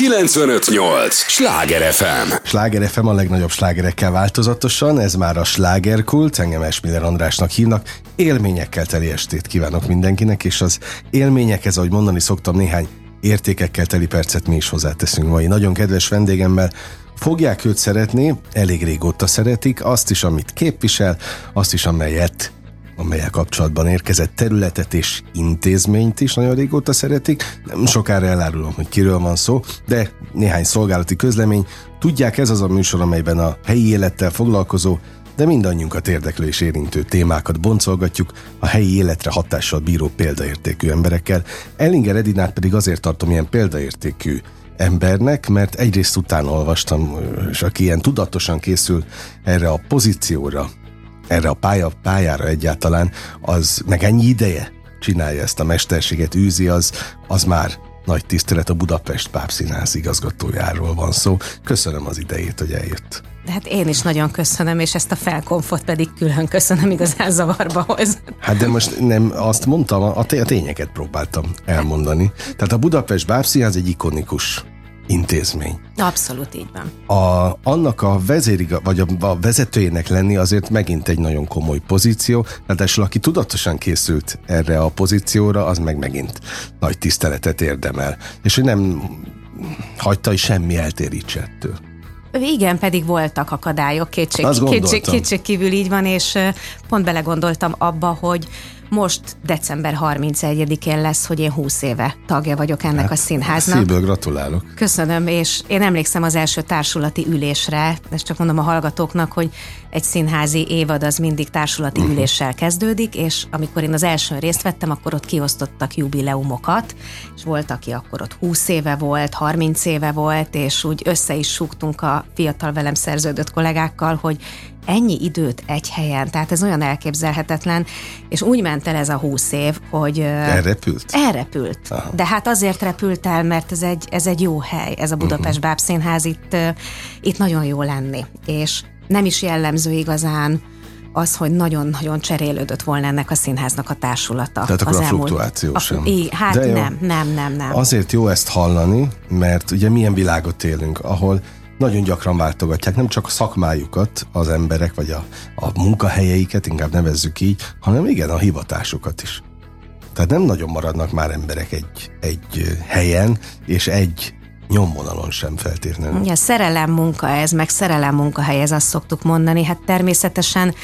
958! Sláger FM! Sláger FM a legnagyobb slágerekkel változatosan, ez már a slágerkult, engem Esmiller Andrásnak hívnak. Élményekkel teli estét kívánok mindenkinek, és az élményekhez, ahogy mondani szoktam, néhány értékekkel teli percet mi is hozzáteszünk mai. Nagyon kedves vendégemmel fogják őt szeretni, elég régóta szeretik, azt is, amit képvisel, azt is, amelyet amelyel kapcsolatban érkezett területet és intézményt is nagyon régóta szeretik. Nem sokára elárulom, hogy kiről van szó, de néhány szolgálati közlemény. Tudják, ez az a műsor, amelyben a helyi élettel foglalkozó, de mindannyiunkat érdeklő és érintő témákat boncolgatjuk a helyi életre hatással bíró példaértékű emberekkel. Ellinger Edinát pedig azért tartom ilyen példaértékű embernek, mert egyrészt utána olvastam, és aki ilyen tudatosan készül erre a pozícióra, erre a pálya, pályára egyáltalán, az meg ennyi ideje csinálja ezt a mesterséget, űzi, az, az már nagy tisztelet a Budapest Pápszínház igazgatójáról van szó. Köszönöm az idejét, hogy eljött. De hát én is nagyon köszönöm, és ezt a felkonfot pedig külön köszönöm, igazán zavarba hoz. Hát de most nem azt mondtam, a tényeket próbáltam elmondani. Tehát a Budapest Bábszínház egy ikonikus intézmény. Abszolút így van. A, annak a vezériga, vagy a, a vezetőjének lenni azért megint egy nagyon komoly pozíció, ráadásul aki tudatosan készült erre a pozícióra, az meg megint nagy tiszteletet érdemel. És hogy nem hagyta, hogy semmi eltérítse ettől. Igen, pedig voltak akadályok, kétség, kétség, kétség kívül így van, és pont belegondoltam abba, hogy most december 31-én lesz, hogy én 20 éve tagja vagyok ennek hát, a színháznak. Szívből gratulálok. Köszönöm, és én emlékszem az első társulati ülésre, ezt csak mondom a hallgatóknak, hogy egy színházi évad az mindig társulati uh-huh. üléssel kezdődik, és amikor én az elsőn részt vettem, akkor ott kiosztottak jubileumokat, és volt, aki akkor ott 20 éve volt, 30 éve volt, és úgy össze is súgtunk a fiatal velem szerződött kollégákkal, hogy ennyi időt egy helyen, tehát ez olyan elképzelhetetlen, és úgy ment el ez a húsz év, hogy... Elrepült? Elrepült. Aha. De hát azért repült el, mert ez egy, ez egy jó hely, ez a Budapest uh-huh. Bábszínház, itt, itt nagyon jó lenni, és nem is jellemző igazán az, hogy nagyon-nagyon cserélődött volna ennek a színháznak a társulata. Tehát akkor az a fluktuáció a, sem. Í, hát De nem, nem, nem, nem. Azért jó ezt hallani, mert ugye milyen világot élünk, ahol nagyon gyakran váltogatják nem csak a szakmájukat az emberek, vagy a, a munkahelyeiket, inkább nevezzük így, hanem igen, a hivatásukat is. Tehát nem nagyon maradnak már emberek egy, egy helyen, és egy nyomvonalon sem feltétlenül. Ja, szerelem munka ez, meg szerelem munkahely, ez azt szoktuk mondani. Hát természetesen,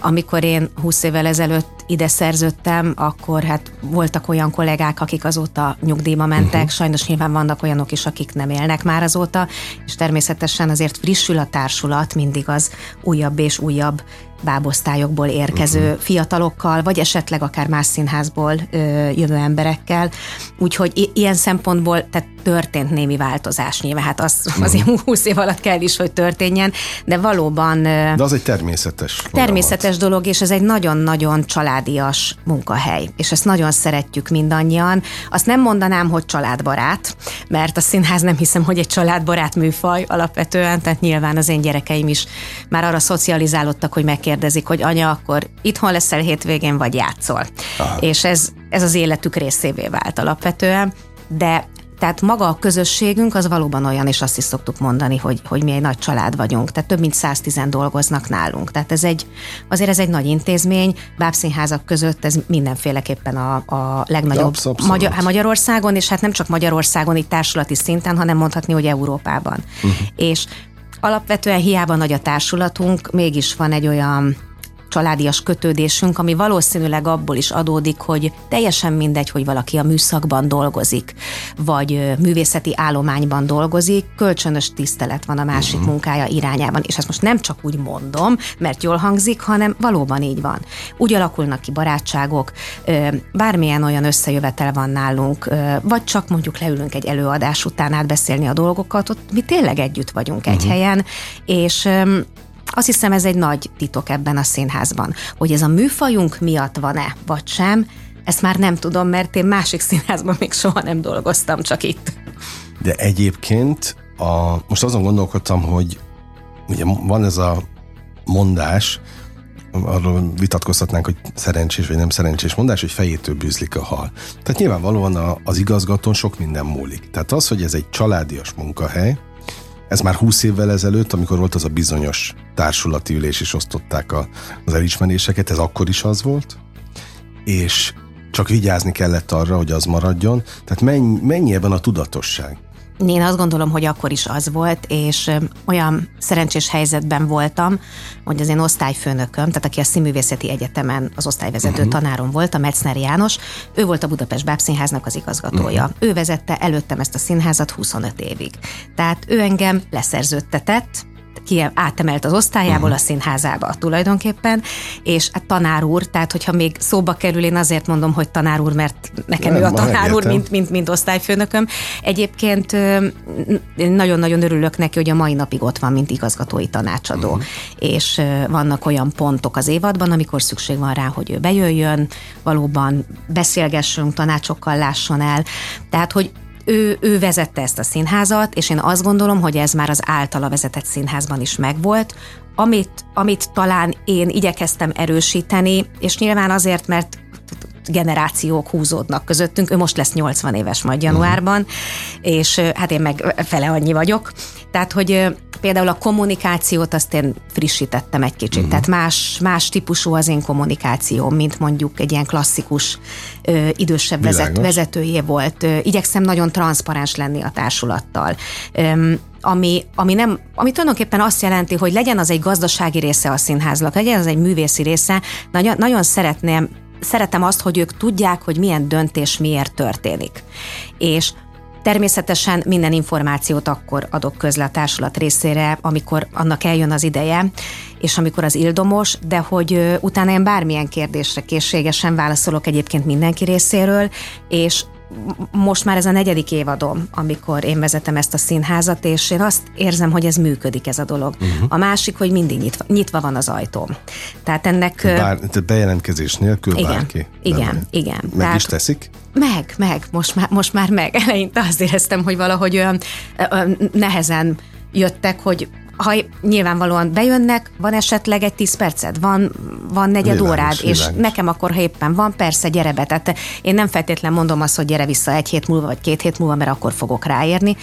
amikor én 20 évvel ezelőtt ide szerződtem, akkor hát voltak olyan kollégák, akik azóta nyugdíjba mentek, uh-huh. sajnos nyilván vannak olyanok is, akik nem élnek már azóta, és természetesen azért frissül a társulat, mindig az újabb és újabb bábosztályokból érkező uh-huh. fiatalokkal, vagy esetleg akár más színházból ö, jövő emberekkel. Úgyhogy i- ilyen szempontból tehát történt némi változás nyilván, hát az, uh-huh. azért 20 év alatt kell is, hogy történjen, de valóban... De az egy természetes Természetes folyamat. dolog, és ez egy nagyon-nagyon családias munkahely, és ezt nagyon szeretjük mindannyian. Azt nem mondanám, hogy családbarát, mert a színház nem hiszem, hogy egy családbarát műfaj alapvetően, tehát nyilván az én gyerekeim is már arra szocializálódtak, hogy meg megkérdezik, hogy anya, akkor itthon leszel hétvégén, vagy játszol. Aha. És ez, ez az életük részévé vált alapvetően, de tehát maga a közösségünk az valóban olyan, és azt is szoktuk mondani, hogy, hogy mi egy nagy család vagyunk. Tehát több mint 110 dolgoznak nálunk. Tehát ez egy, azért ez egy nagy intézmény. Bábszínházak között ez mindenféleképpen a, a legnagyobb abszolút. Magyar, hát Magyarországon, és hát nem csak Magyarországon, itt társulati szinten, hanem mondhatni, hogy Európában. Uh-huh. És alapvetően hiába nagy a társulatunk, mégis van egy olyan családias kötődésünk, ami valószínűleg abból is adódik, hogy teljesen mindegy, hogy valaki a műszakban dolgozik, vagy művészeti állományban dolgozik, kölcsönös tisztelet van a másik uh-huh. munkája irányában. És ezt most nem csak úgy mondom, mert jól hangzik, hanem valóban így van. Úgy alakulnak ki barátságok, bármilyen olyan összejövetel van nálunk, vagy csak mondjuk leülünk egy előadás után átbeszélni a dolgokat, ott mi tényleg együtt vagyunk uh-huh. egy mhm. helyen, és azt hiszem ez egy nagy titok ebben a színházban, hogy ez a műfajunk miatt van-e, vagy sem, ezt már nem tudom, mert én másik színházban még soha nem dolgoztam, csak itt. De egyébként a, most azon gondolkodtam, hogy ugye van ez a mondás, arról vitatkozhatnánk, hogy szerencsés vagy nem szerencsés mondás, hogy fejétől bűzlik a hal. Tehát nyilvánvalóan a, az igazgatón sok minden múlik. Tehát az, hogy ez egy családias munkahely, ez már 20 évvel ezelőtt, amikor volt az a bizonyos társulati ülés, és osztották a, az elismeréseket, ez akkor is az volt, és csak vigyázni kellett arra, hogy az maradjon. Tehát mennyi, mennyi ebben a tudatosság? Én azt gondolom, hogy akkor is az volt, és olyan szerencsés helyzetben voltam, hogy az én osztályfőnököm, tehát aki a Színművészeti Egyetemen az osztályvezető uh-huh. tanárom volt, a Metzner János, ő volt a Budapest Bábszínháznak az igazgatója. Uh-huh. Ő vezette előttem ezt a színházat 25 évig. Tehát ő engem leszerződtetett, ki átemelt az osztályából uh-huh. a színházába tulajdonképpen, és a tanár úr, tehát hogyha még szóba kerül, én azért mondom, hogy tanár úr, mert nekem Nem, ő a tanár úr, mint, mint, mint osztályfőnököm. Egyébként én nagyon-nagyon örülök neki, hogy a mai napig ott van, mint igazgatói tanácsadó, uh-huh. és vannak olyan pontok az évadban, amikor szükség van rá, hogy ő bejöjjön, valóban beszélgessünk, tanácsokkal lásson el. Tehát, hogy ő, ő vezette ezt a színházat, és én azt gondolom, hogy ez már az általa vezetett színházban is megvolt, amit, amit talán én igyekeztem erősíteni, és nyilván azért, mert generációk húzódnak közöttünk. Ő most lesz 80 éves majd januárban, és hát én meg fele annyi vagyok. Tehát, hogy például a kommunikációt azt én frissítettem egy kicsit. Uh-huh. Tehát más, más típusú az én kommunikációm, mint mondjuk egy ilyen klasszikus ö, idősebb vezet, vezetőjé volt. Ö, igyekszem nagyon transzparens lenni a társulattal. Ö, ami, ami, nem, ami tulajdonképpen azt jelenti, hogy legyen az egy gazdasági része a színháznak, legyen az egy művészi része, nagyon, nagyon szeretném szeretem azt, hogy ők tudják, hogy milyen döntés miért történik. És Természetesen minden információt akkor adok közle a társulat részére, amikor annak eljön az ideje, és amikor az ildomos, de hogy utána én bármilyen kérdésre készségesen válaszolok egyébként mindenki részéről, és most már ez a negyedik évadom, amikor én vezetem ezt a színházat, és én azt érzem, hogy ez működik ez a dolog. Uh-huh. A másik, hogy mindig nyitva, nyitva van az ajtóm. Tehát ennek... Bár, bejelentkezés nélkül igen, bárki. Igen, nem. igen. Meg Tehát, is teszik? Meg, meg, most már, most már meg. Eleinte azt éreztem, hogy valahogy olyan nehezen jöttek, hogy ha nyilvánvalóan bejönnek, van esetleg egy tíz perced, van, van negyed világos, órád, világos. és nekem akkor, ha éppen van, persze, gyere be. Tehát én nem feltétlen mondom azt, hogy gyere vissza egy hét múlva, vagy két hét múlva, mert akkor fogok ráérni.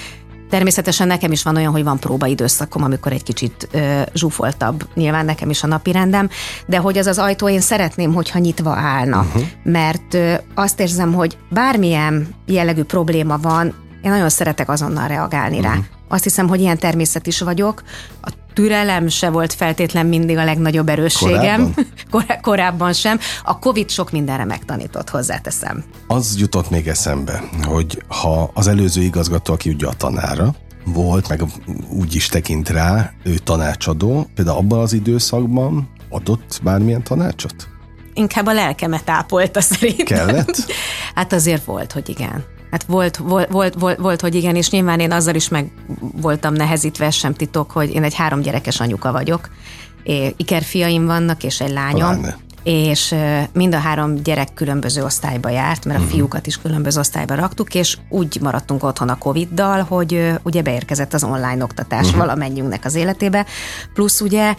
Természetesen nekem is van olyan, hogy van próbaidőszakom, amikor egy kicsit ö, zsúfoltabb, nyilván nekem is a napi rendem, de hogy az az ajtó én szeretném, hogyha nyitva állna, uh-huh. mert ö, azt érzem, hogy bármilyen jellegű probléma van, én nagyon szeretek azonnal reagálni uh-huh. rá. Mhm. Azt hiszem, hogy ilyen természet is vagyok. A türelem se volt feltétlen mindig a legnagyobb erősségem. Korábban? Korábban sem. A Covid sok mindenre megtanított, hozzáteszem. Az jutott még eszembe, hogy ha az előző igazgató, aki ugye a tanára, volt, meg úgy is tekint rá, ő tanácsadó, például abban az időszakban adott bármilyen tanácsot? Inkább a lelkemet ápolta szerintem. Kellett? hát azért volt, hogy igen. Hát volt, volt, volt, volt, volt, hogy igen, és nyilván én azzal is meg voltam nehezítve, sem titok, hogy én egy három gyerekes anyuka vagyok. É, ikerfiaim vannak, és egy lányom. Pláne. És mind a három gyerek különböző osztályba járt, mert a uh-huh. fiúkat is különböző osztályba raktuk, és úgy maradtunk otthon a Covid-dal, hogy ugye beérkezett az online oktatás uh-huh. valamennyünknek az életébe. Plusz ugye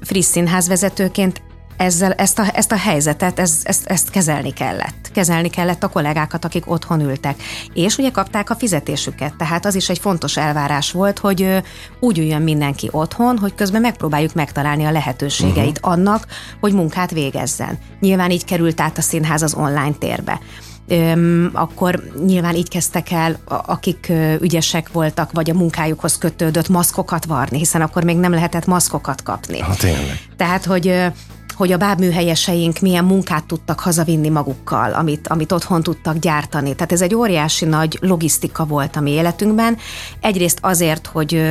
friss színházvezetőként ezzel, ezt, a, ezt a helyzetet, ez, ezt, ezt kezelni kellett. Kezelni kellett a kollégákat, akik otthon ültek. És ugye kapták a fizetésüket, tehát az is egy fontos elvárás volt, hogy úgy üljön mindenki otthon, hogy közben megpróbáljuk megtalálni a lehetőségeit uh-huh. annak, hogy munkát végezzen. Nyilván így került át a színház az online térbe akkor nyilván így kezdtek el, akik ügyesek voltak, vagy a munkájukhoz kötődött maszkokat varni, hiszen akkor még nem lehetett maszkokat kapni. Hát tényleg. Tehát, hogy hogy a bábműhelyeseink milyen munkát tudtak hazavinni magukkal, amit, amit otthon tudtak gyártani. Tehát ez egy óriási nagy logisztika volt a mi életünkben. Egyrészt azért, hogy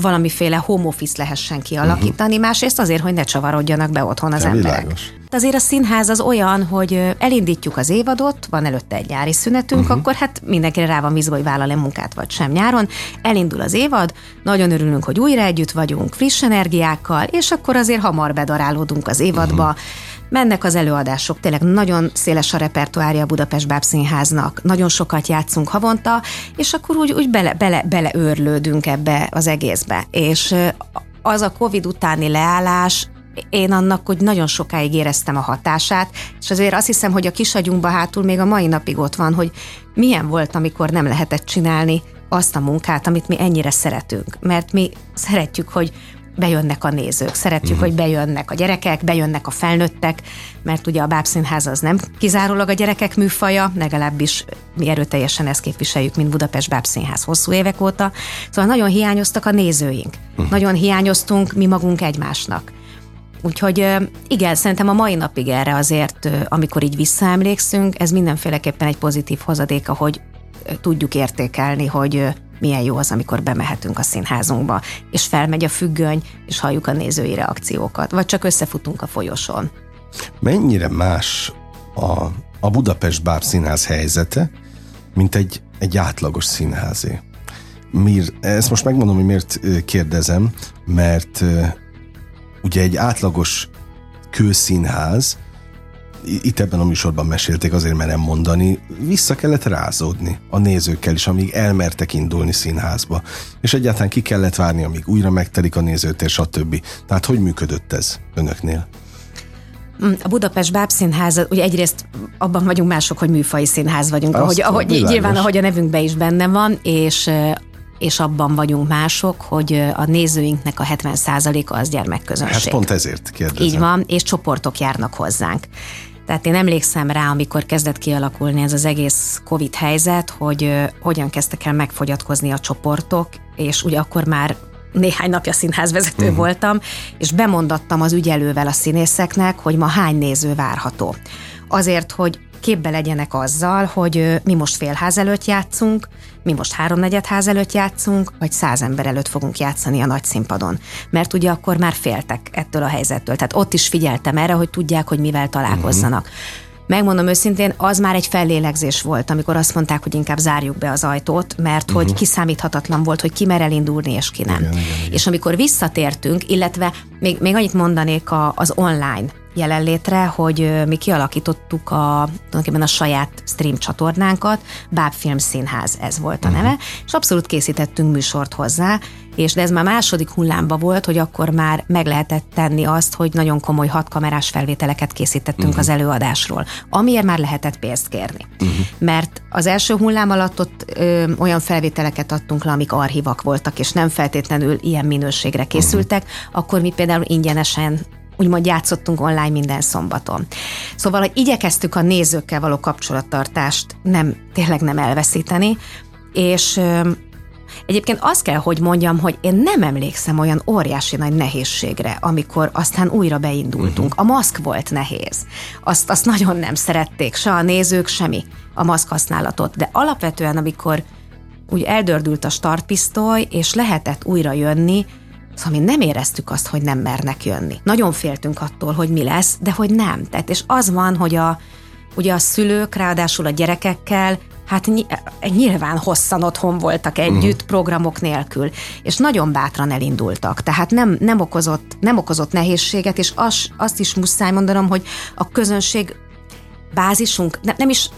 valamiféle home office lehessen kialakítani, uh-huh. másrészt azért, hogy ne csavarodjanak be otthon az ja, emberek. Világos. Azért a színház az olyan, hogy elindítjuk az évadot, van előtte egy nyári szünetünk, uh-huh. akkor hát mindenkire rá van bízva, hogy vállal-e munkát vagy sem nyáron. Elindul az évad, nagyon örülünk, hogy újra együtt vagyunk, friss energiákkal, és akkor azért hamar bedarálódunk az évadba. Uh-huh Mennek az előadások, tényleg nagyon széles a repertoárja a Budapest Bábszínháznak, nagyon sokat játszunk havonta, és akkor úgy, úgy bele, bele, beleőrlődünk ebbe az egészbe. És az a Covid utáni leállás én annak, hogy nagyon sokáig éreztem a hatását, és azért azt hiszem, hogy a kisagyunkba hátul még a mai napig ott van, hogy milyen volt, amikor nem lehetett csinálni azt a munkát, amit mi ennyire szeretünk. Mert mi szeretjük, hogy bejönnek a nézők, szeretjük, uh-huh. hogy bejönnek a gyerekek, bejönnek a felnőttek, mert ugye a bábszínház az nem kizárólag a gyerekek műfaja, legalábbis mi erőteljesen ezt képviseljük, mint Budapest Bábszínház hosszú évek óta. Szóval nagyon hiányoztak a nézőink, uh-huh. nagyon hiányoztunk mi magunk egymásnak. Úgyhogy igen, szerintem a mai napig erre azért, amikor így visszaemlékszünk, ez mindenféleképpen egy pozitív hozadéka, hogy tudjuk értékelni, hogy milyen jó az, amikor bemehetünk a színházunkba, és felmegy a függöny, és halljuk a nézői reakciókat, vagy csak összefutunk a folyosón. Mennyire más a, a Budapest Báb Színház helyzete, mint egy, egy átlagos színházé? Mir, ezt most megmondom, hogy miért kérdezem, mert ugye egy átlagos kőszínház itt ebben a műsorban mesélték, azért merem mondani, vissza kellett rázódni a nézőkkel is, amíg elmertek indulni színházba. És egyáltalán ki kellett várni, amíg újra megtelik a nézőtér, stb. Tehát hogy működött ez önöknél? Mm, a Budapest Bábszínház, ugye egyrészt abban vagyunk mások, hogy műfai színház vagyunk, Azt ahogy, ahogy nyilván ahogy a nevünkben is benne van, és és abban vagyunk mások, hogy a nézőinknek a 70%-a az gyermekközönség. Hát pont ezért kérdezem. Így van, és csoportok járnak hozzánk. Tehát én emlékszem rá, amikor kezdett kialakulni ez az egész COVID helyzet, hogy hogyan kezdtek el megfogyatkozni a csoportok, és ugye akkor már néhány napja színházvezető uh-huh. voltam, és bemondattam az ügyelővel a színészeknek, hogy ma hány néző várható. Azért, hogy képbe legyenek azzal, hogy mi most félház előtt játszunk, mi most háromnegyed ház előtt játszunk, vagy száz ember előtt fogunk játszani a nagy színpadon. Mert ugye akkor már féltek ettől a helyzettől. Tehát ott is figyeltem erre, hogy tudják, hogy mivel találkozzanak. Uh-huh. Megmondom őszintén, az már egy fellélegzés volt, amikor azt mondták, hogy inkább zárjuk be az ajtót, mert uh-huh. hogy mhm. kiszámíthatatlan volt, hogy ki mer elindulni, és ki nem. Igen, igen, igen. És amikor visszatértünk, illetve még, még annyit mondanék a, az online jelenlétre, hogy mi kialakítottuk a, tulajdonképpen a saját stream csatornánkat, Bábfilm Színház ez volt a neve, uh-huh. és abszolút készítettünk műsort hozzá, és de ez már második hullámba volt, hogy akkor már meg lehetett tenni azt, hogy nagyon komoly hatkamerás felvételeket készítettünk uh-huh. az előadásról, amiért már lehetett pénzt kérni. Uh-huh. Mert az első hullám alatt ott ö, olyan felvételeket adtunk le, amik archívak voltak, és nem feltétlenül ilyen minőségre készültek, uh-huh. akkor mi például ingyenesen úgymond játszottunk online minden szombaton. Szóval, hogy igyekeztük a nézőkkel való kapcsolattartást nem, tényleg nem elveszíteni, és Egyébként azt kell, hogy mondjam, hogy én nem emlékszem olyan óriási nagy nehézségre, amikor aztán újra beindultunk. Uh-huh. A maszk volt nehéz. Azt, azt nagyon nem szerették, se a nézők, semmi a maszk használatot. De alapvetően, amikor úgy eldördült a startpisztoly, és lehetett újra jönni, Szóval mi nem éreztük azt, hogy nem mernek jönni. Nagyon féltünk attól, hogy mi lesz, de hogy nem. Tehát, és az van, hogy a, ugye a szülők, ráadásul a gyerekekkel, hát nyilván hosszan otthon voltak együtt, uh-huh. programok nélkül, és nagyon bátran elindultak. Tehát nem, nem, okozott, nem okozott nehézséget, és az, azt is muszáj mondanom, hogy a közönség bázisunk, ne, nem is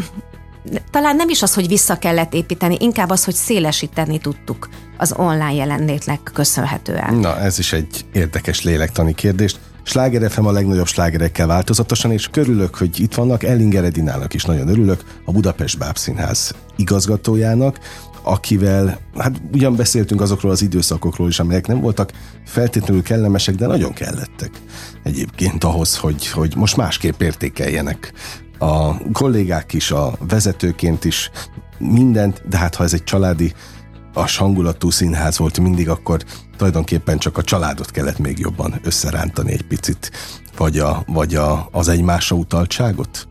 talán nem is az, hogy vissza kellett építeni, inkább az, hogy szélesíteni tudtuk az online jelenlétnek köszönhetően. Na, ez is egy érdekes lélektani kérdés. Sláger FM a legnagyobb slágerekkel változatosan, és körülök, hogy itt vannak, Ellinger Edinának is nagyon örülök, a Budapest Bábszínház igazgatójának, akivel, hát ugyan beszéltünk azokról az időszakokról is, amelyek nem voltak feltétlenül kellemesek, de nagyon kellettek egyébként ahhoz, hogy, hogy most másképp értékeljenek a kollégák is, a vezetőként is mindent, de hát ha ez egy családi a hangulatú színház volt mindig, akkor tulajdonképpen csak a családot kellett még jobban összerántani egy picit, vagy, a, vagy a, az egymásra utaltságot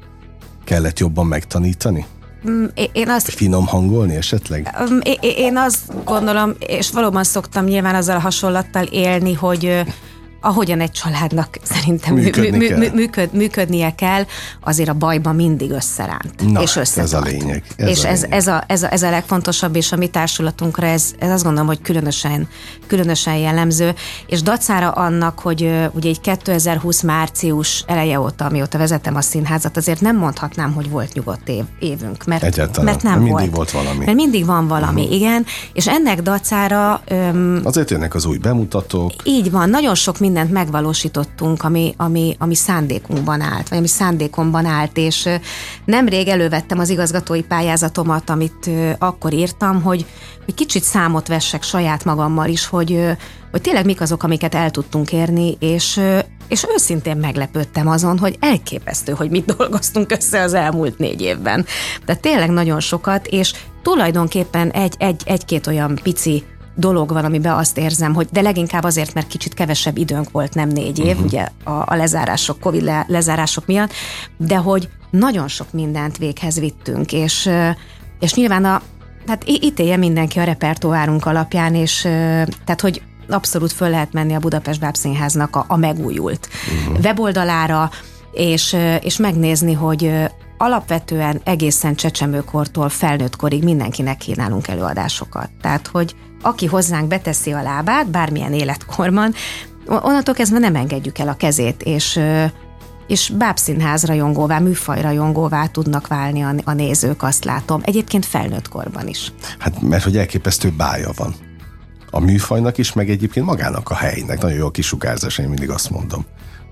kellett jobban megtanítani? Mm, én azt... Finom hangolni esetleg? Mm, én azt gondolom, és valóban szoktam nyilván azzal a hasonlattal élni, hogy ahogyan egy családnak szerintem Működni mű, mű, működ, működnie kell, azért a bajban mindig összeránt. Na, és összetart. ez a lényeg. Ez és a ez, lényeg. Ez, a, ez, a, ez a legfontosabb, és a mi társulatunkra ez, ez azt gondolom, hogy különösen, különösen jellemző, és dacára annak, hogy ugye egy 2020 március eleje óta, amióta vezetem a színházat, azért nem mondhatnám, hogy volt nyugodt év, évünk, mert, Egyáltalán. mert nem mindig volt. volt valami. Mert mindig van valami, uh-huh. igen, és ennek dacára... Öm, azért jönnek az új bemutatók. Így van, nagyon sok minden mindent megvalósítottunk, ami, ami, ami szándékunkban állt, vagy ami szándékomban állt, és nemrég elővettem az igazgatói pályázatomat, amit akkor írtam, hogy, hogy kicsit számot vessek saját magammal is, hogy, hogy tényleg mik azok, amiket el tudtunk érni, és, és őszintén meglepődtem azon, hogy elképesztő, hogy mit dolgoztunk össze az elmúlt négy évben. De tényleg nagyon sokat, és tulajdonképpen egy, egy, egy-két olyan pici dolog van, amiben azt érzem, hogy de leginkább azért, mert kicsit kevesebb időnk volt, nem négy év, uh-huh. ugye a, a lezárások, Covid le, lezárások miatt, de hogy nagyon sok mindent véghez vittünk, és, és nyilván a, hát itt élje mindenki a repertoárunk alapján, és tehát, hogy abszolút föl lehet menni a Budapest Bábszínháznak a, a megújult uh-huh. weboldalára, és, és megnézni, hogy alapvetően egészen csecsemőkortól felnőtt korig mindenkinek kínálunk előadásokat. Tehát, hogy aki hozzánk beteszi a lábát, bármilyen életkorban, onnantól kezdve nem engedjük el a kezét, és és bábszínház rajongóvá, műfaj rajongóvá tudnak válni a, a nézők, azt látom. Egyébként felnőtt korban is. Hát mert hogy elképesztő bája van. A műfajnak is, meg egyébként magának a helynek. Nagyon jó a kisugárzás, én mindig azt mondom.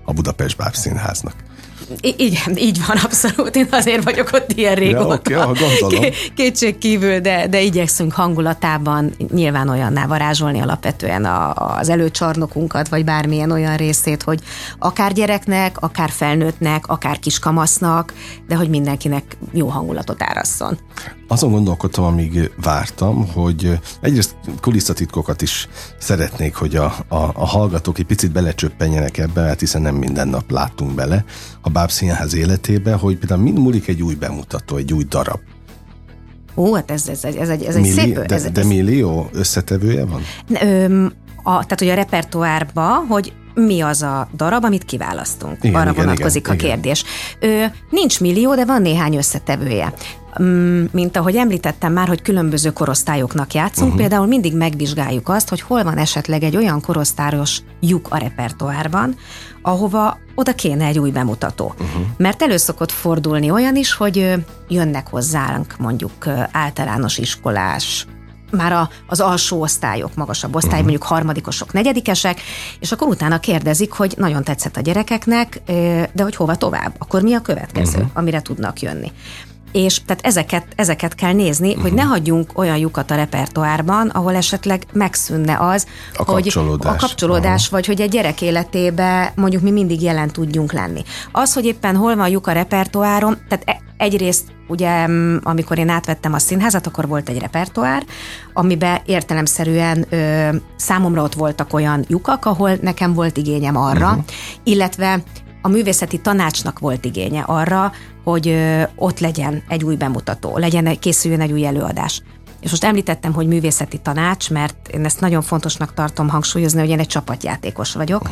A Budapest Bábszínháznak. I- igen, így van, abszolút. Én azért vagyok ott ilyen régóta. Ja, okay, Kétség kívül, de, de igyekszünk hangulatában nyilván olyanná varázsolni alapvetően a, az előcsarnokunkat, vagy bármilyen olyan részét, hogy akár gyereknek, akár felnőttnek, akár kiskamasznak, de hogy mindenkinek jó hangulatot árasszon. Azon gondolkodtam, amíg vártam, hogy egyrészt kulisszatitkokat is szeretnék, hogy a, a, a hallgatók egy picit belecsöppenjenek ebbe, mert hiszen nem minden nap látunk bele a Bábszínház életébe, hogy például mind múlik egy új bemutató, egy új darab. Ó, hát ez, ez, ez, ez egy, ez Milli, egy szép... De, ez, de millió összetevője van? Ö, a, tehát, hogy a repertoárba, hogy mi az a darab, amit kiválasztunk. Igen, Arra igen, vonatkozik igen, a kérdés. Ö, nincs millió, de van néhány összetevője. Mm, mint ahogy említettem már, hogy különböző korosztályoknak játszunk, uh-huh. például mindig megvizsgáljuk azt, hogy hol van esetleg egy olyan korosztályos lyuk a repertoárban, ahova oda kéne egy új bemutató. Uh-huh. Mert elő szokott fordulni olyan is, hogy jönnek hozzánk mondjuk általános iskolás már a, az alsó osztályok, magasabb osztály, uh-huh. mondjuk harmadikosok, negyedikesek, és akkor utána kérdezik, hogy nagyon tetszett a gyerekeknek, de hogy hova tovább, akkor mi a következő, uh-huh. amire tudnak jönni és tehát ezeket, ezeket kell nézni, uh-huh. hogy ne hagyjunk olyan lyukat a repertoárban, ahol esetleg megszűnne az, a hogy kapcsolódás. a kapcsolódás, uh-huh. vagy hogy egy gyerek életébe mondjuk mi mindig jelen tudjunk lenni. Az, hogy éppen hol van lyuk a repertoáron, tehát e- egyrészt ugye amikor én átvettem a színházat, akkor volt egy repertoár, amiben értelemszerűen ö, számomra ott voltak olyan lyukak, ahol nekem volt igényem arra, uh-huh. illetve a művészeti tanácsnak volt igénye arra, hogy ott legyen egy új bemutató, legyen, készüljön egy új előadás. És most említettem, hogy művészeti tanács, mert én ezt nagyon fontosnak tartom hangsúlyozni, hogy én egy csapatjátékos vagyok,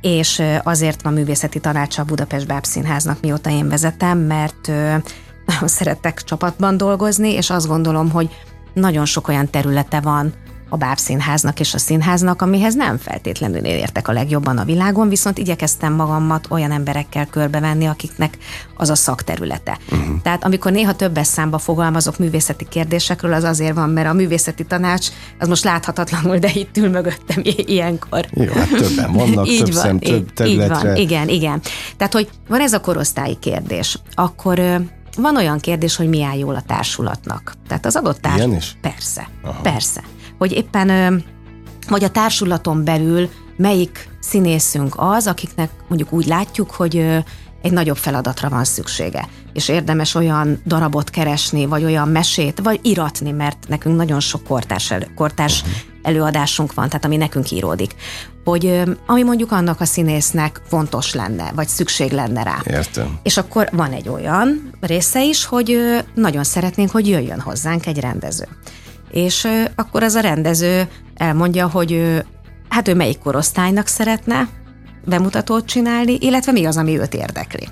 és azért van művészeti tanácsa a Budapest Bábszínháznak, mióta én vezetem, mert nagyon szeretek csapatban dolgozni, és azt gondolom, hogy nagyon sok olyan területe van, a bábszínháznak és a színháznak, amihez nem feltétlenül értek a legjobban a világon, viszont igyekeztem magamat olyan emberekkel körbevenni, akiknek az a szakterülete. Uh-huh. Tehát amikor néha többes számba fogalmazok művészeti kérdésekről, az azért van, mert a művészeti tanács, az most láthatatlanul, de itt ül mögöttem ilyenkor. Jó, hát többen vannak, így több van, szem, több területre. Így van, igen, igen. Tehát, hogy van ez a korosztályi kérdés, akkor van olyan kérdés, hogy mi áll jól a társulatnak. Tehát az adott társ... Ilyen is? Persze, Aha. persze hogy éppen vagy a társulaton belül melyik színészünk az, akiknek mondjuk úgy látjuk, hogy egy nagyobb feladatra van szüksége. És érdemes olyan darabot keresni, vagy olyan mesét, vagy iratni, mert nekünk nagyon sok kortárs, elő, kortárs előadásunk van, tehát ami nekünk íródik. Hogy ami mondjuk annak a színésznek fontos lenne, vagy szükség lenne rá. Értem. És akkor van egy olyan része is, hogy nagyon szeretnénk, hogy jöjjön hozzánk egy rendező és akkor az a rendező elmondja, hogy ő, hát ő melyik korosztálynak szeretne bemutatót csinálni, illetve mi az, ami őt érdekli.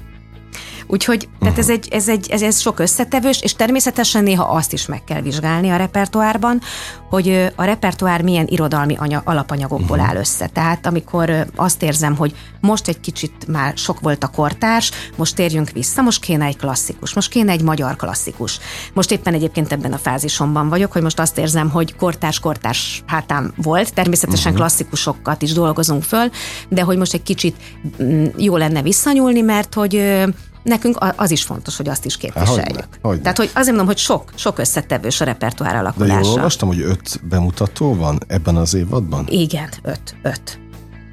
Úgyhogy tehát ez, egy, ez, egy, ez, ez sok összetevős, és természetesen néha azt is meg kell vizsgálni a repertoárban, hogy a repertoár milyen irodalmi anya, alapanyagokból uh-huh. áll össze. Tehát amikor azt érzem, hogy most egy kicsit már sok volt a kortárs, most térjünk vissza, most kéne egy klasszikus, most kéne egy magyar klasszikus. Most éppen egyébként ebben a fázisomban vagyok, hogy most azt érzem, hogy kortárs-kortárs hátám volt, természetesen uh-huh. klasszikusokat is dolgozunk föl, de hogy most egy kicsit mm, jó lenne visszanyúlni, mert hogy nekünk az is fontos, hogy azt is képviseljük. Hogyne, hogyne. Tehát, hogy azért mondom, hogy sok, sok összetevős a repertoár alakulása. De jól olvastam, hogy öt bemutató van ebben az évadban? Igen, öt, öt.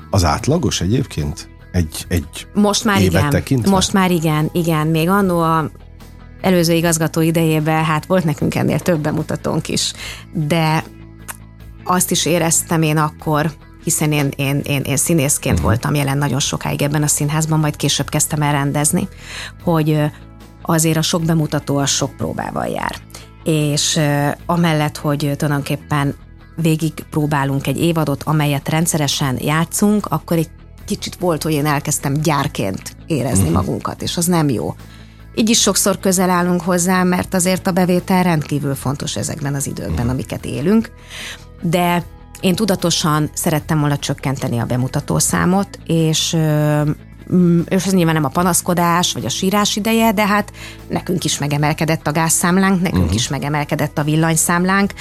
Az átlagos egyébként? Egy, egy most már igen, tekintve? most már igen, igen. Még annó a előző igazgató idejében hát volt nekünk ennél több bemutatónk is, de azt is éreztem én akkor, hiszen én, én, én, én színészként uh-huh. voltam jelen nagyon sokáig ebben a színházban, majd később kezdtem el rendezni, hogy azért a sok bemutató a sok próbával jár. És amellett, hogy tulajdonképpen végig próbálunk egy évadot, amelyet rendszeresen játszunk, akkor egy kicsit volt, hogy én elkezdtem gyárként érezni uh-huh. magunkat, és az nem jó. Így is sokszor közel állunk hozzá, mert azért a bevétel rendkívül fontos ezekben az időkben, uh-huh. amiket élünk. De én tudatosan szerettem volna csökkenteni a bemutatószámot, és mm, és ez nyilván nem a panaszkodás, vagy a sírás ideje, de hát nekünk is megemelkedett a gázszámlánk, nekünk uh-huh. is megemelkedett a villanyszámlánk,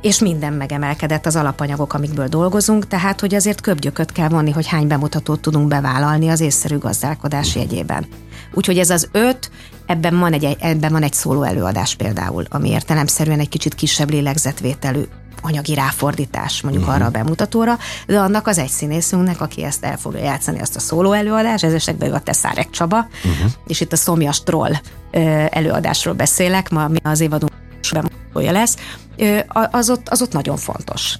és minden megemelkedett az alapanyagok, amikből dolgozunk, tehát hogy azért köbgyököt kell vonni, hogy hány bemutatót tudunk bevállalni az észszerű gazdálkodás jegyében. Úgyhogy ez az öt, ebben van egy, ebben van egy szóló előadás például, ami értelemszerűen egy kicsit kisebb lélegzetvételű anyagi ráfordítás mondjuk uh-huh. arra a bemutatóra, de annak az egy színészünknek, aki ezt el fogja játszani, azt a szóló előadás, ez esetben a Teszárek Csaba, uh-huh. és itt a Szomjas Troll előadásról beszélek, ma mi az évadunk bemutatója lesz, az ott, az ott nagyon fontos.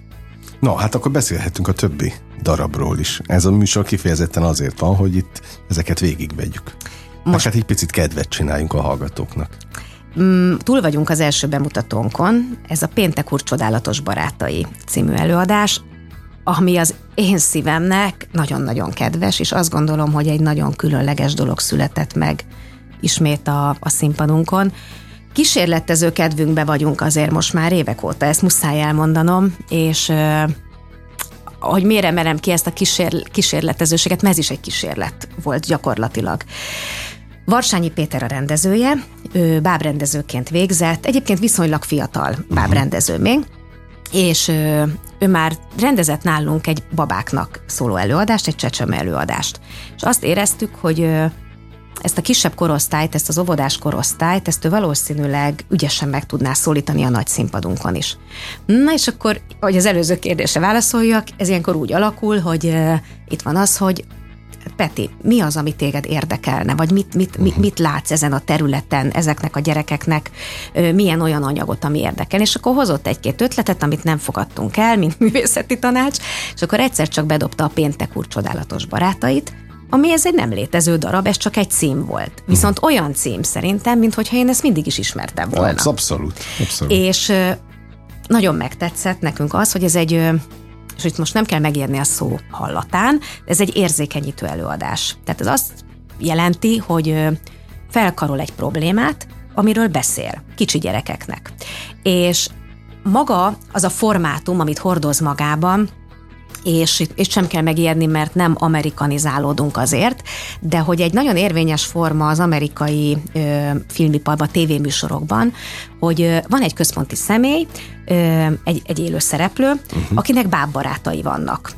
Na, hát akkor beszélhetünk a többi darabról is. Ez a műsor kifejezetten azért van, hogy itt ezeket végigvegyük. Most hát egy picit kedvet csináljunk a hallgatóknak. Mm, túl vagyunk az első bemutatónkon, ez a Péntek úr csodálatos barátai című előadás, ami az én szívemnek nagyon-nagyon kedves, és azt gondolom, hogy egy nagyon különleges dolog született meg ismét a, a színpadunkon. Kísérletező kedvünkbe vagyunk azért most már évek óta, ezt muszáj elmondanom, és hogy miért emelem ki ezt a kísér, kísérletezőséget, mert ez is egy kísérlet volt gyakorlatilag. Varsányi Péter a rendezője, ő bábrendezőként végzett, egyébként viszonylag fiatal mhm. bábrendező még, és ő már rendezett nálunk egy babáknak szóló előadást, egy csecsöme előadást. És azt éreztük, hogy ezt a kisebb korosztályt, ezt az óvodás korosztályt, ezt ő valószínűleg ügyesen meg tudná szólítani a nagy színpadunkon is. Na és akkor, hogy az előző kérdésre válaszoljak, ez ilyenkor úgy alakul, hogy uh, itt van az, hogy Peti, mi az, ami téged érdekelne, vagy mit, mit, mit, mit látsz ezen a területen, ezeknek a gyerekeknek, milyen olyan anyagot, ami érdekel. És akkor hozott egy-két ötletet, amit nem fogadtunk el, mint művészeti tanács, és akkor egyszer csak bedobta a Péntek úr csodálatos barátait, ami ez egy nem létező darab, ez csak egy cím volt. Viszont hmm. olyan cím szerintem, mintha én ezt mindig is ismertem volna. Abszolút. abszolút. És nagyon megtetszett nekünk az, hogy ez egy és itt most nem kell megérni a szó hallatán, ez egy érzékenyítő előadás. Tehát ez azt jelenti, hogy felkarol egy problémát, amiről beszél kicsi gyerekeknek. És maga az a formátum, amit hordoz magában, és, és sem kell megijedni, mert nem amerikanizálódunk azért, de hogy egy nagyon érvényes forma az amerikai ö, filmiparban, tévéműsorokban, hogy van egy központi személy, egy, egy élő szereplő, uh-huh. akinek bábbarátai vannak.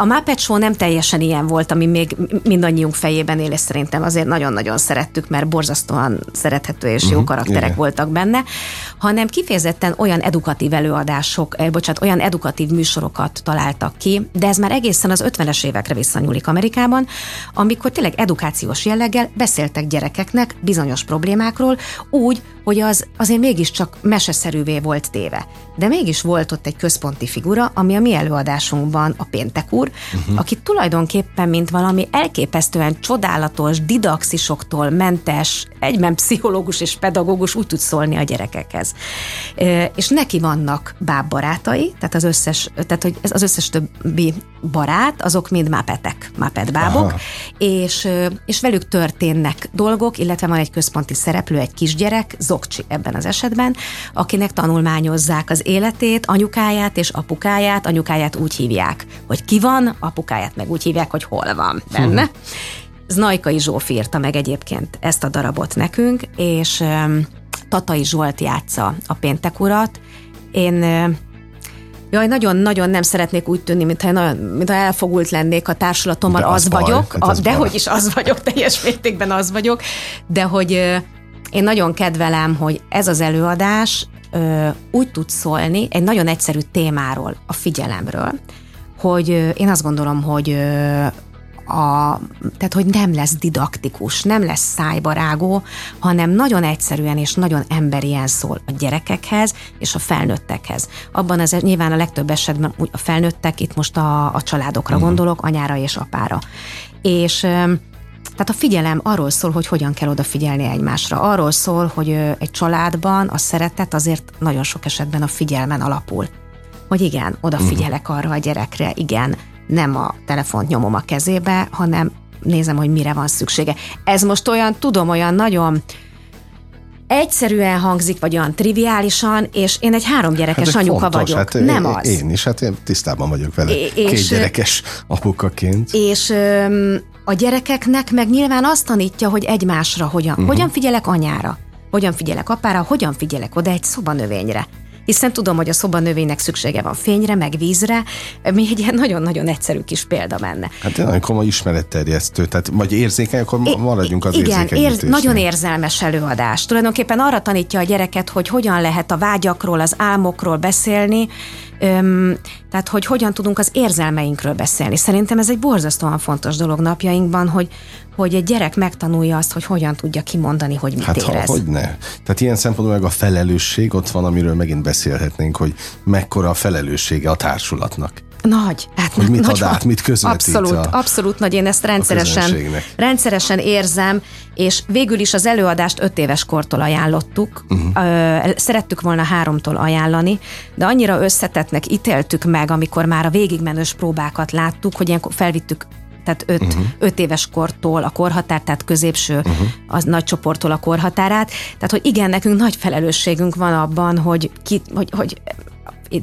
A Muppet Show nem teljesen ilyen volt, ami még mindannyiunk fejében él, és szerintem azért nagyon-nagyon szerettük, mert borzasztóan szerethető és jó uh-huh, karakterek igen. voltak benne, hanem kifejezetten olyan edukatív előadások, eh, bocsánat, olyan edukatív műsorokat találtak ki, de ez már egészen az 50-es évekre visszanyúlik Amerikában, amikor tényleg edukációs jelleggel beszéltek gyerekeknek bizonyos problémákról, úgy, hogy az azért mégiscsak meseszerűvé volt téve. De mégis volt ott egy központi figura, ami a mi előadásunkban a péntek úr, uh-huh. aki tulajdonképpen, mint valami elképesztően csodálatos, didaxisoktól mentes, egyben pszichológus és pedagógus úgy tud szólni a gyerekekhez. És neki vannak bábbarátai, tehát az összes, tehát hogy az összes többi barát, azok mind mápetek, mápetbábok, és, és velük történnek dolgok, illetve van egy központi szereplő, egy kisgyerek, Zokcsi ebben az esetben, akinek tanulmányozzák az életét, anyukáját és apukáját, anyukáját úgy hívják, hogy ki van, apukáját meg úgy hívják, hogy hol van benne. Hmm. Znajkai Zsóf írta meg egyébként ezt a darabot nekünk, és Tatai Zsolt játsza a péntek urat. Én Jaj, nagyon-nagyon nem szeretnék úgy tűnni, mintha, mintha elfogult lennék a társulatommal, az, az baj, vagyok. Hát az a, dehogy is az vagyok, teljes mértékben az vagyok, de hogy én nagyon kedvelem, hogy ez az előadás ö, úgy tud szólni egy nagyon egyszerű témáról, a figyelemről, hogy ö, én azt gondolom, hogy ö, a, tehát hogy nem lesz didaktikus, nem lesz szájbarágó, hanem nagyon egyszerűen és nagyon emberien szól a gyerekekhez és a felnőttekhez. Abban az nyilván a legtöbb esetben a felnőttek, itt most a, a családokra uh-huh. gondolok, anyára és apára. És tehát a figyelem arról szól, hogy hogyan kell odafigyelni egymásra. Arról szól, hogy egy családban a szeretet azért nagyon sok esetben a figyelmen alapul. Hogy igen, odafigyelek arra a gyerekre, igen, nem a telefont nyomom a kezébe, hanem nézem, hogy mire van szüksége. Ez most olyan, tudom, olyan nagyon egyszerűen hangzik, vagy olyan triviálisan, és én egy három gyerekes hát anyuka fontos, vagyok. Hát nem az. Én is, hát én tisztában vagyok vele. És, Két gyerekes apukaként. És öm, a gyerekeknek meg nyilván azt tanítja, hogy egymásra hogyan, uh-huh. hogyan figyelek anyára, hogyan figyelek apára, hogyan figyelek oda egy szobanövényre hiszen tudom, hogy a szobanövénynek szüksége van fényre, meg vízre, mi egy ilyen nagyon-nagyon egyszerű kis példa menne. Hát nagyon komoly ismeretterjesztő, tehát vagy érzékeny, akkor maradjunk az Igen, érz, nagyon érzelmes előadás. Tulajdonképpen arra tanítja a gyereket, hogy hogyan lehet a vágyakról, az álmokról beszélni, Öm, tehát, hogy hogyan tudunk az érzelmeinkről beszélni. Szerintem ez egy borzasztóan fontos dolog napjainkban, hogy, hogy egy gyerek megtanulja azt, hogy hogyan tudja kimondani, hogy mit hát, érez. hogy ne. Tehát ilyen szempontból meg a felelősség ott van, amiről megint beszélhetnénk, hogy mekkora a felelőssége a társulatnak. Nagy. Hát hogy mit nagy, ad át, mit közvetít Abszolút, a, abszolút nagy. Én ezt rendszeresen, rendszeresen érzem, és végül is az előadást öt éves kortól ajánlottuk. Uh-huh. Szerettük volna háromtól ajánlani, de annyira összetettnek ítéltük meg, amikor már a végigmenős próbákat láttuk, hogy ilyenkor felvittük tehát öt, uh-huh. öt éves kortól a korhatár, tehát középső uh-huh. az nagy csoporttól a korhatárát. Tehát, hogy igen, nekünk nagy felelősségünk van abban, hogy, ki, hogy, hogy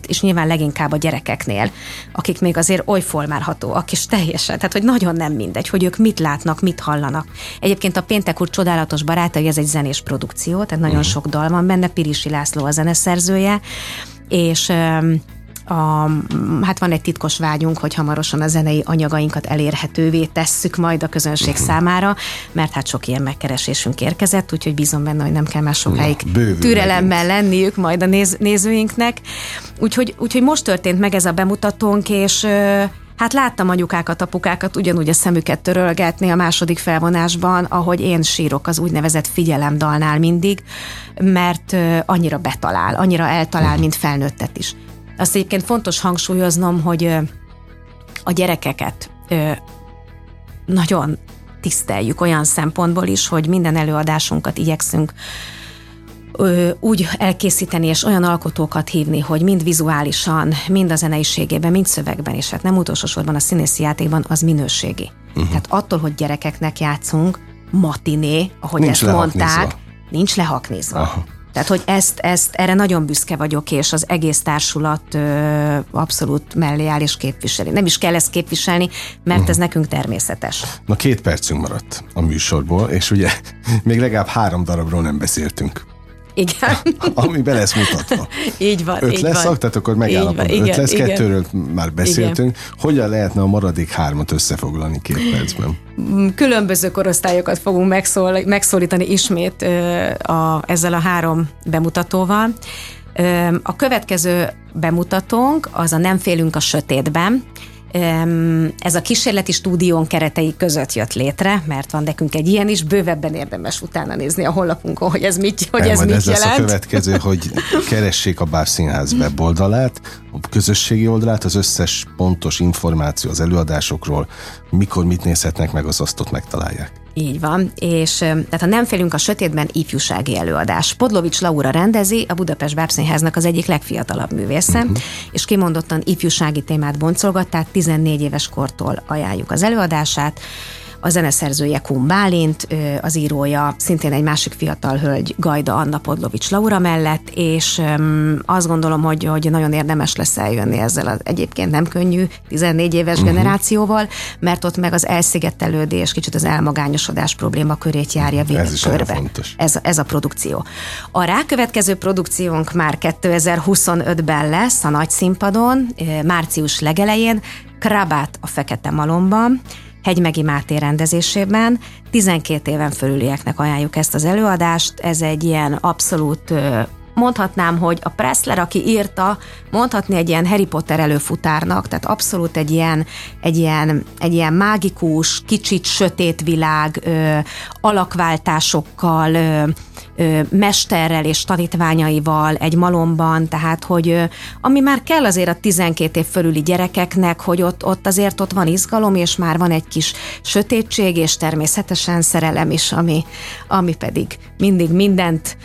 és nyilván leginkább a gyerekeknél, akik még azért oly formálhatóak, és teljesen, tehát hogy nagyon nem mindegy, hogy ők mit látnak, mit hallanak. Egyébként a Péntek úr csodálatos barátai, ez egy zenés produkció, tehát nagyon uh-huh. sok dal van benne, Pirisi László a zeneszerzője, és a, hát van egy titkos vágyunk, hogy hamarosan a zenei anyagainkat elérhetővé tesszük majd a közönség uh-huh. számára, mert hát sok ilyen megkeresésünk érkezett, úgyhogy bízom benne, hogy nem kell már sokáig Na, türelemmel lenniük majd a néz, nézőinknek. Úgyhogy, úgyhogy most történt meg ez a bemutatónk, és Hát láttam anyukákat, apukákat ugyanúgy a szemüket törölgetni a második felvonásban, ahogy én sírok az úgynevezett figyelemdalnál mindig, mert annyira betalál, annyira eltalál, uh-huh. mint felnőttet is. Azt egyébként fontos hangsúlyoznom, hogy a gyerekeket nagyon tiszteljük olyan szempontból is, hogy minden előadásunkat igyekszünk úgy elkészíteni és olyan alkotókat hívni, hogy mind vizuálisan, mind a zeneiségében, mind szövegben, és hát nem utolsó sorban a színészi játékban az minőségi. Uh-huh. Tehát attól, hogy gyerekeknek játszunk, matiné, ahogy nincs ezt mondták, nincs lehaknézva. Aha. Tehát, hogy ezt, ezt, erre nagyon büszke vagyok, és az egész társulat ö, abszolút mellé áll és képviseli. Nem is kell ezt képviselni, mert uh-huh. ez nekünk természetes. Na két percünk maradt a műsorból, és ugye még legalább három darabról nem beszéltünk. Igen. Ami be lesz mutatva. így van. Öt így lesz, van. tehát akkor megállapodunk. Öt igen, lesz, igen. kettőről már beszéltünk. Igen. Hogyan lehetne a maradék hármat összefoglalni két percben? Mm, különböző korosztályokat fogunk megszól, megszólítani ismét a, ezzel a három bemutatóval. A következő bemutatónk az a Nem félünk a sötétben, Ez a kísérleti stúdión keretei között jött létre, mert van nekünk egy ilyen is, bővebben érdemes utána nézni a honlapunkon, hogy ez mit, hogy ez mit ez jelent. Lesz a következő, hogy keressék a Bábszínház weboldalát, a közösségi oldalát, az összes pontos információ az előadásokról, mikor mit nézhetnek meg, az azt ott megtalálják. Így van, és tehát ha nem félünk a sötétben, ifjúsági előadás. Podlovics Laura rendezi, a Budapest Bábszínháznak az egyik legfiatalabb művésze, uh-huh. és kimondottan ifjúsági témát boncolgat, tehát 14 éves kortól ajánljuk az előadását a zeneszerzője Kun Bálint, az írója szintén egy másik fiatal hölgy, Gajda Anna Podlovics Laura mellett, és azt gondolom, hogy, hogy nagyon érdemes lesz eljönni ezzel az egyébként nem könnyű 14 éves uh-huh. generációval, mert ott meg az elszigetelődés, kicsit az elmagányosodás probléma körét járja végig ez körbe. Ez, ez a produkció. A rákövetkező produkciónk már 2025-ben lesz a nagy színpadon, március legelején, Krabát a Fekete Malomban, Hegymegi Máté rendezésében. 12 éven fölülieknek ajánljuk ezt az előadást. Ez egy ilyen abszolút mondhatnám, hogy a Pressler, aki írta, mondhatni egy ilyen Harry Potter előfutárnak, tehát abszolút egy ilyen, egy ilyen, egy ilyen mágikus, kicsit sötét világ, ö, alakváltásokkal, ö, ö, mesterrel és tanítványaival egy malomban, tehát hogy ö, ami már kell azért a 12 év fölüli gyerekeknek, hogy ott, ott azért ott van izgalom, és már van egy kis sötétség, és természetesen szerelem is, ami, ami pedig mindig mindent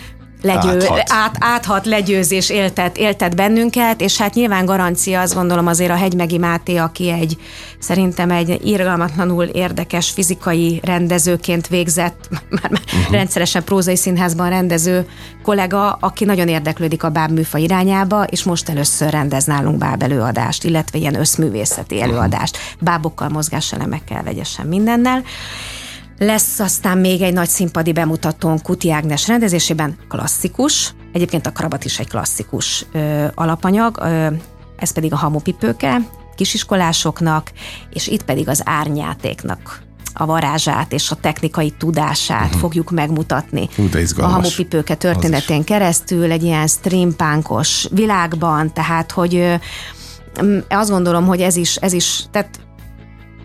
legyő, áthat. Át, áthat legyőzés éltet, éltet bennünket, és hát nyilván garancia azt gondolom azért a Hegymegi Máté, aki egy szerintem egy irgalmatlanul érdekes fizikai rendezőként végzett, már uh-huh. rendszeresen prózai színházban rendező kollega, aki nagyon érdeklődik a báb műfa irányába, és most először rendez nálunk báb előadást, illetve ilyen összművészeti mhm. előadást, bábokkal, mozgáselemekkel, vegyesen mindennel. Lesz aztán még egy nagy színpadi bemutatón Kuti Ágnes rendezésében, klasszikus, egyébként a krabat is egy klasszikus ö, alapanyag, ö, ez pedig a hamupipőke, kisiskolásoknak, és itt pedig az árnyátéknak a varázsát és a technikai tudását uh-huh. fogjuk megmutatni. Hú, a hamupipőke történetén keresztül egy ilyen streampunkos világban, tehát hogy azt gondolom, hogy ez is, ez is, tehát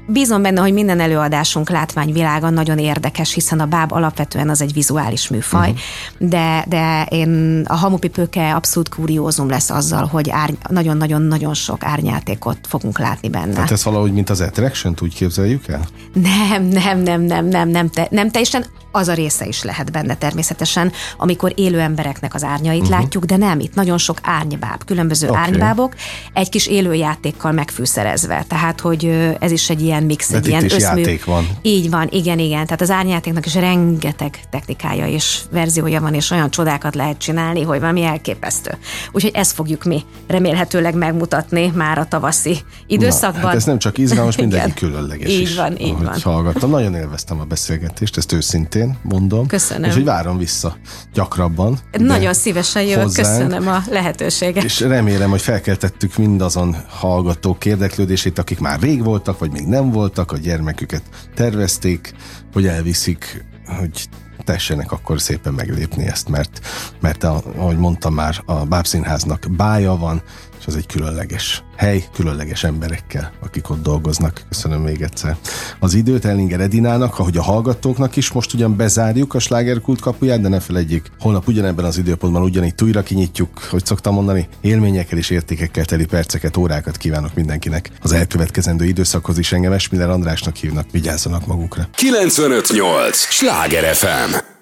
Bízom benne, hogy minden előadásunk látványvilága nagyon érdekes, hiszen a báb alapvetően az egy vizuális műfaj, uh-huh. de, de én a hamupipőke abszolút kuriózum lesz azzal, hogy nagyon-nagyon-nagyon sok árnyátékot fogunk látni benne. Tehát ez valahogy, mint az attraction úgy képzeljük el? Nem, nem, nem, nem, nem, nem, te, nem teljesen az a része is lehet benne természetesen, amikor élő embereknek az árnyait uh-huh. látjuk, de nem, itt nagyon sok árnybáb, különböző okay. árnybábok, egy kis élőjátékkal megfűszerezve, tehát hogy ez is egy ilyen mix, de egy ilyen összmű. játék van. Így van, igen, igen, tehát az árnyátéknak is rengeteg technikája és verziója van, és olyan csodákat lehet csinálni, hogy valami elképesztő. Úgyhogy ezt fogjuk mi remélhetőleg megmutatni már a tavaszi időszakban. Na, hát ez nem csak izgalmas, mindenki különleges így is. van, így van. hallgattam. Nagyon élveztem a beszélgetést, ezt őszintén én mondom. Köszönöm. És hogy várom vissza gyakrabban. Nagyon szívesen jövök, hozzánk, köszönöm a lehetőséget. És remélem, hogy felkeltettük mindazon hallgatók érdeklődését, akik már rég voltak, vagy még nem voltak, a gyermeküket tervezték, hogy elviszik, hogy tessenek akkor szépen meglépni ezt, mert, mert ahogy mondtam már, a Bábszínháznak bája van, és az egy különleges hely, különleges emberekkel, akik ott dolgoznak. Köszönöm még egyszer. Az időt Ellinger Edinának, ahogy a hallgatóknak is, most ugyan bezárjuk a slágerkult kapuját, de ne felejtjék, holnap ugyanebben az időpontban ugyanígy újra kinyitjuk, hogy szoktam mondani, élményekkel és értékekkel teli perceket, órákat kívánok mindenkinek. Az elkövetkezendő időszakhoz is engem Esmiller Andrásnak hívnak, vigyázzanak magukra. 958! Sláger FM!